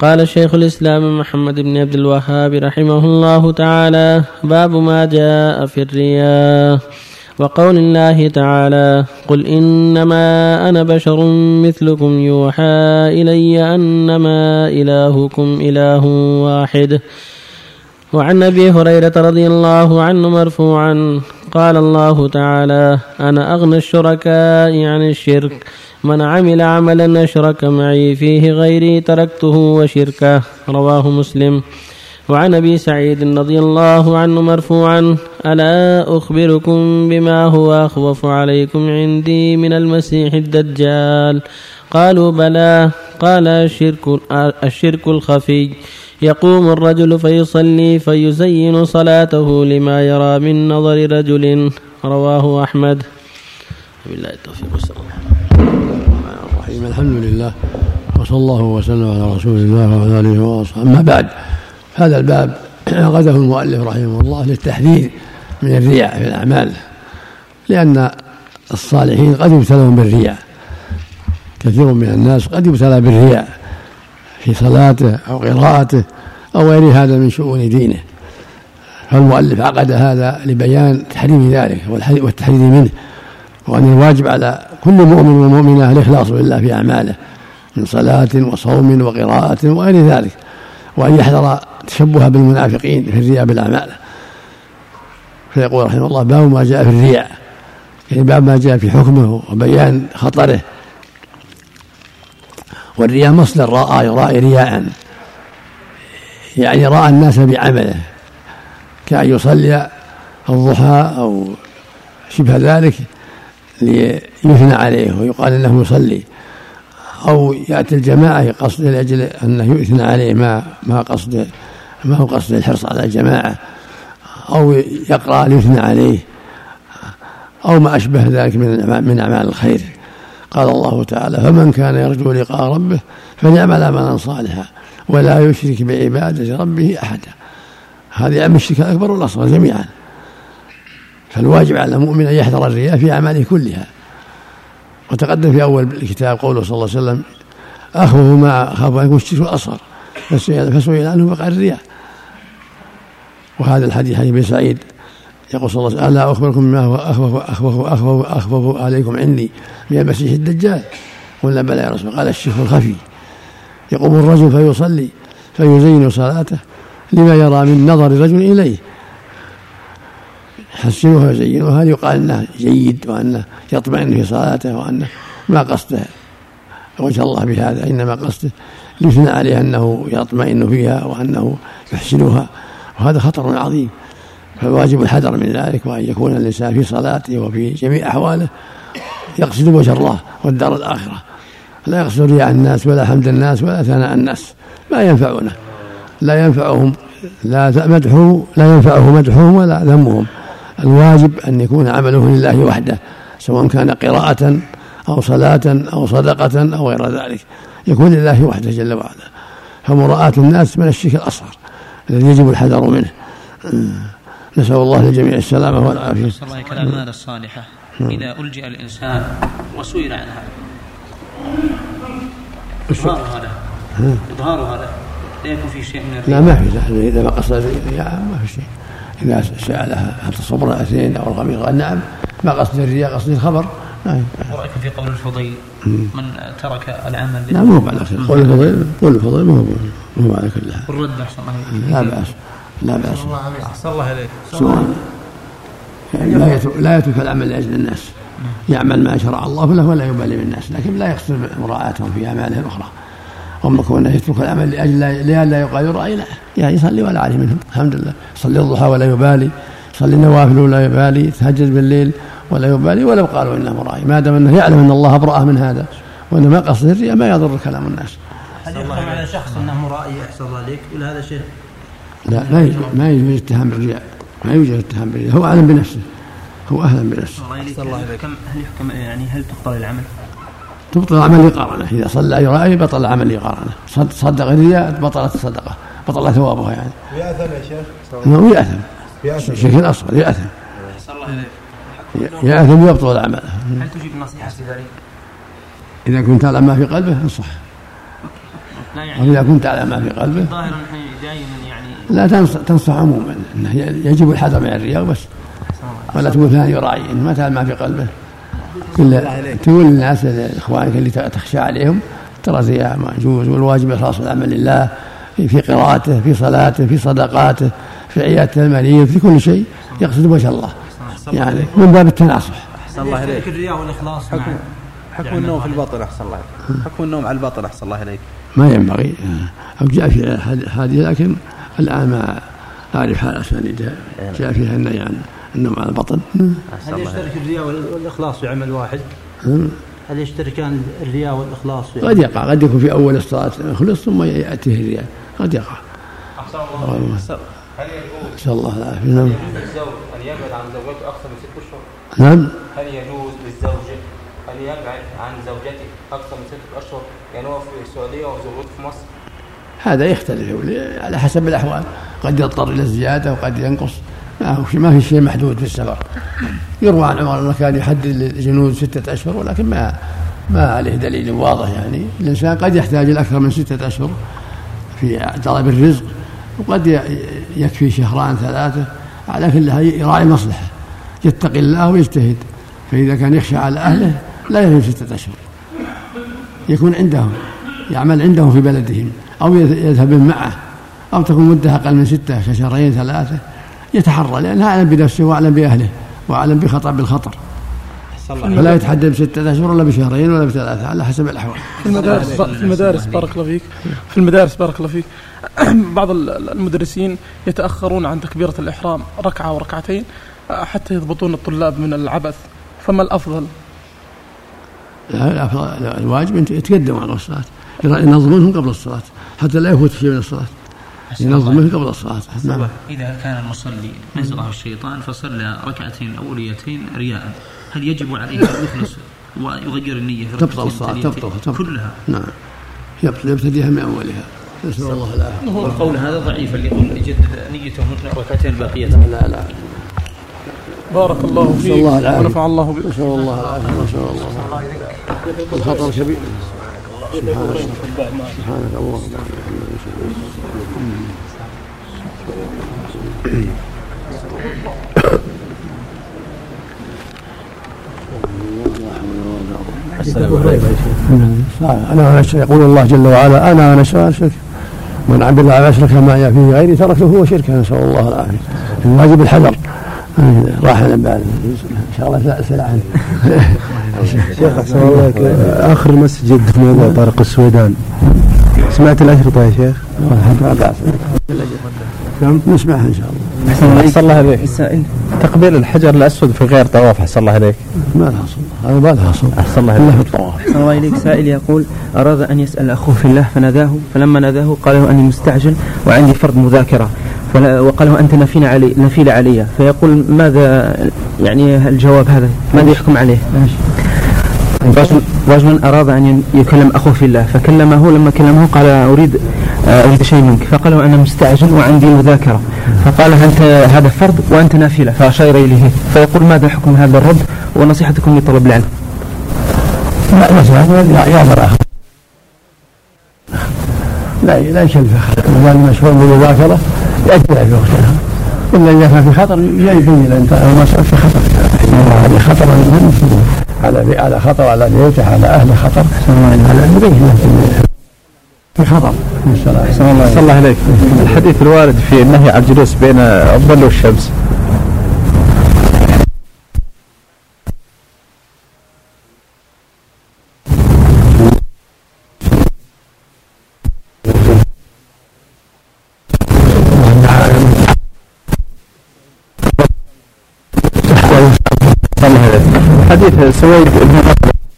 قال شيخ الإسلام محمد بن عبد الوهاب رحمه الله تعالى باب ما جاء في الرياء. وقول الله تعالى قل إنما أنا بشر مثلكم يوحى إلي أنما إلهكم إله واحد. وعن أبي هريرة رضي الله عنه مرفوعا قال الله تعالى أنا أغنى الشركاء عن الشرك. من عمل عملا أشرك معي فيه غيري تركته وشركه. رواه مسلم. وعن أبي سعيد رضي الله عنه مرفوعا ألا أخبركم بما هو أخوف عليكم عندي من المسيح الدجال؟ قالوا بلى. قال الشرك الشرك الخفي. يقوم الرجل فيصلي فيزين صلاته لما يرى من نظر رجل. رواه أحمد. بالله التوفيق والسلام. الحمد لله وصلى الله وسلم على رسول الله وعلى آله وأصحابه. أما بعد هذا الباب عقده المؤلف رحمه الله للتحذير من الرياء في الأعمال لأن الصالحين قد يبتلون بالرياء. كثير من الناس قد يبتلى بالرياء. في صلاته أو قراءته أو غير هذا من شؤون دينه. فالمؤلف عقد هذا لبيان تحريم ذلك والتحرير منه وأن الواجب على كل مؤمن ومؤمنة الإخلاص بالله في أعماله من صلاة وصوم وقراءة وغير ذلك وأن يحذر تشبه بالمنافقين في الرياء بالأعمال. فيقول رحمه الله باب ما جاء في الرياء يعني باب ما جاء في حكمه وبيان خطره. والرياء مصدر رأى يرائي رياء. يعني رأى الناس بعمله. كأن يصلي الضحى أو شبه ذلك ليثنى عليه ويقال إنه يصلي. أو يأتي الجماعة قصد لأجل أنه يثنى عليه ما ما قصد ما هو قصد الحرص على الجماعة. أو يقرأ ليثنى عليه. أو ما أشبه ذلك من من أعمال الخير. قال الله تعالى فمن كان يرجو لقاء ربه فليعمل عملا صالحا ولا يشرك بعبادة ربه أحدا. هذه عم الشرك الأكبر والأصغر جميعا. فالواجب على المؤمن أن يحذر الرياء في أعماله كلها. وتقدم في أول الكتاب قوله صلى الله عليه وسلم أخوف ما أخاف أن يكون الشرك الأصغر فسئل عنه فقال الرياء. وهذا الحديث حديث بن سعيد يقول صلى الله عليه وسلم ألا أخبركم ما هو أخوف أخوف أخوف أخوف عليكم عندي من المسيح الدجال؟ قلنا بلى يا رسول قال الشرك الخفي. يقوم الرجل فيصلي فيزين صلاته لما يرى من نظر الرجل إليه. يحسنها ويزينها يقال إنه جيد وأنه يطمئن في صلاته وأنه ما قصده وجه الله بهذا إنما قصده يثنى عليه أنه يطمئن فيها وأنه يحسنها وهذا خطر عظيم. فالواجب الحذر من ذلك وأن يكون الإنسان في صلاته وفي جميع أحواله يقصد وجه الله والدار الآخرة. لا يقصد رياء الناس ولا حمد الناس ولا ثناء الناس. ما ينفعونه لا ينفعهم لا مدحه لا ينفعه مدحهم ولا ذمهم. الواجب أن يكون عمله لله وحده سواء كان قراءة أو صلاة أو صدقة أو غير ذلك. يكون لله وحده جل وعلا. فمراءة الناس من الشرك الأصغر الذي يجب الحذر منه. نسأل الله للجميع السلامة والعافية. نسأل الله كالأعمال الصالحة. إذا ألجئ الإنسان وسئل عن هذا إظهار هذا. إظهار هذا. لا يكون في شيء من لا ما في إذا ما قصد الرياء ما في شيء. إذا سألها هل تصبر الاثنين أو الخميس؟ قال نعم. ما قصد الرياء قصد الخبر. نعم ورأيكم في. قول الفضيل؟ من ترك العمل نعم مو على خير قول الفضيل قول الفضيل ما هو على كل حال. والرد أحسن الله لا بأس. لا بأس. أحسن الله إليك سواء. يعني لا يترك لا يترك العمل لأجل الناس. يعمل ما شرع الله له ولا يبالي بالناس لكن لا يقصد مراعاتهم في اعماله الاخرى اما كونه يترك العمل لأجل لا يقال يراعي لا. يعني يصلي ولا عليه منهم. الحمد لله. يصلي الضحى ولا يبالي. يصلي النوافل ولا يبالي. يتهجد بالليل ولا يبالي. ولو قالوا إنه مرائي ما دام أنه يعلم أن الله أبرأه من هذا. وأنه ما قصد الرياء ما يضر كلام الناس. هل يحكم على شخص أنه مرائي أحسن الله عليك. ولا هذا شيء لا ما يجوز ما يجوز اتهام بالرياء ما يوجد اتهام بالرياء هو اعلم بنفسه هو أهلا بنفسه. الله هل يحكم يعني هل تبطل العمل؟ تبطل العمل لقارنه إذا صلى يرائي بطل العمل لقارنه صدق الرياء بطلت الصدقة بطل ثوابها يعني. يأثم يا شيخ؟ نعم يأثم. الشرك الأصغر يأثم. يأثم يبطل العمل. هل تجيب النصيحه في ذلك؟ إذا كنت تعلم ما في قلبه انصح. لا يعني وإذا كنت على ما في قلبه ظاهرا دائما يعني لا تنصح, تنصح عموما. إنه يجب الحذر من الرياء بس. ولا تقول فلان يراعي. إن ما تعلم ما في قلبه. كل تقول للناس اخوانك اللي تخشى عليهم ترى الرياء ما يجوز والواجب إخلاص العمل لله في قراءته في صلاته في صدقاته في عيادة المريض في كل شيء يقصد وجه الله. يعني من باب التناصح. أحسن الله اليك الرياء والإخلاص حكم حكم النوم في الباطن أحسن الله عليك. حكم النوم على الباطن أحسن الله اليك ما ينبغي. أو جاء في هذه لكن الآن ما أعرف حال أسانيدها جاء فيها النهي عن النوم على البطن. هل يشترك الرياء والإخلاص في عمل واحد؟ هل يشتركان الرياء والإخلاص في قد يقع قد يكون في أول الصلاة خلص ثم يأتيه الرياء. قد يقع. أحسن الله هل يجوز نسأل الله العافية. نعم. للزوج أن يبعد عن زوجته أكثر من ست أشهر؟ نعم. هل يجوز للزوج أن يبعد عن زوجته أكثر من ستة أشهر؟ يعني هو في السعودية وزوجته في مصر؟ هذا يختلف. على حسب الأحوال. قد يضطر إلى الزيادة وقد ينقص. ما في ما في شيء محدود في السفر. يروى عن عمر أنه كان يحدد للجنود ستة أشهر ولكن ما ما عليه دليل واضح يعني. الإنسان قد يحتاج لأكثر من ستة أشهر في طلب الرزق وقد يكفي شهران ثلاثة على كلها يراعي المصلحة. يتقي الله ويجتهد. فإذا كان يخشى على أهله لا يهم ستة أشهر. يكون عندهم. يعمل عندهم في بلدهم أو يذهب معه أو تكون مدة أقل من ستة كشهرين ثلاثة يتحرى لأنه أعلم بنفسه وأعلم بأهله وأعلم بخطر بالخطر. فلا يتحدد بستة أشهر ولا بشهرين ولا بثلاثة على حسب الأحوال. في المدارس في المدارس بارك الله فيك. في المدارس بارك الله فيك. بعض المدرسين يتأخرون عن تكبيرة الإحرام ركعة وركعتين حتى يضبطون الطلاب من العبث. فما الأفضل؟ لا الواجب أن يتقدموا على الصلاة. ينظمونهم قبل الصلاة حتى لا يفوت شيء من الصلاة. ينظمه قبل الصلاة. نعم. إذا كان المصلي نزغه الشيطان فصلى ركعتين الأوليتين رياء. هل يجب عليه أن يخلص ويغير النية في تبطل الصلاة تبطل تبطل. كلها؟ نعم. يبتديها من أولها. نسأل الله العافية. والقول هذا ضعيف اللي يقول يجدد نيته من الركعتين الباقية لا لا بارك الله فيك. الله العافية. ونفع الله بك. نسأل الله العافية. نسأل الله الخطر كبير. سبحانك اللهم أنا أنا يقول الله جل وعلا أنا أنا أشرك. من عبد الله أشرك ما فيه غيري تركته هو شركا نسأل الله العافية. الواجب الحذر. راح البال إن شاء الله اسال عنه شيخ أحسن الله آخر مسجد في موضوع طارق السويدان. سمعت الاشرطه يا شيخ؟ ما بأس نعم نسمعها إن شاء الله. أحسن الله عليك تقبيل الحجر الأسود في غير طواف أحسن الله عليك ما لها صلة هذا ما لها صلة أحسن الله عليك في الطواف أحسن الله إليك. سائل يقول أراد أن يسأل أخوه في الله فناداه فلما ناداه قال له أني مستعجل وعندي فرض مذاكرة. وقال له انت نفيل علي نفيل علي فيقول ماذا يعني الجواب هذا ماذا يحكم عليه؟ ماشي رجل رجل اراد ان يكلم اخوه في الله فكلمه لما كلمه قال اريد آه، اريد شيء منك فقال له أنا مستعجل وعندي مذاكره فقال انت هذا فرض وانت نافله فاشار اليه فيقول ماذا حكم هذا الرد ونصيحتكم لطلب العلم؟ لا يعذر اخر لا لا يكلف اخر ما دام مشغول بالمذاكرة يأجلها في وقتها. الا اذا كان في خطر يبين انت المسألة في خطر هذه خطر على على خطر على بيته على اهله خطر. على يبين في خطر. أحسن الله الله عليك الحديث الوارد في النهي عن الجلوس بين الظل والشمس. حديث سويد بن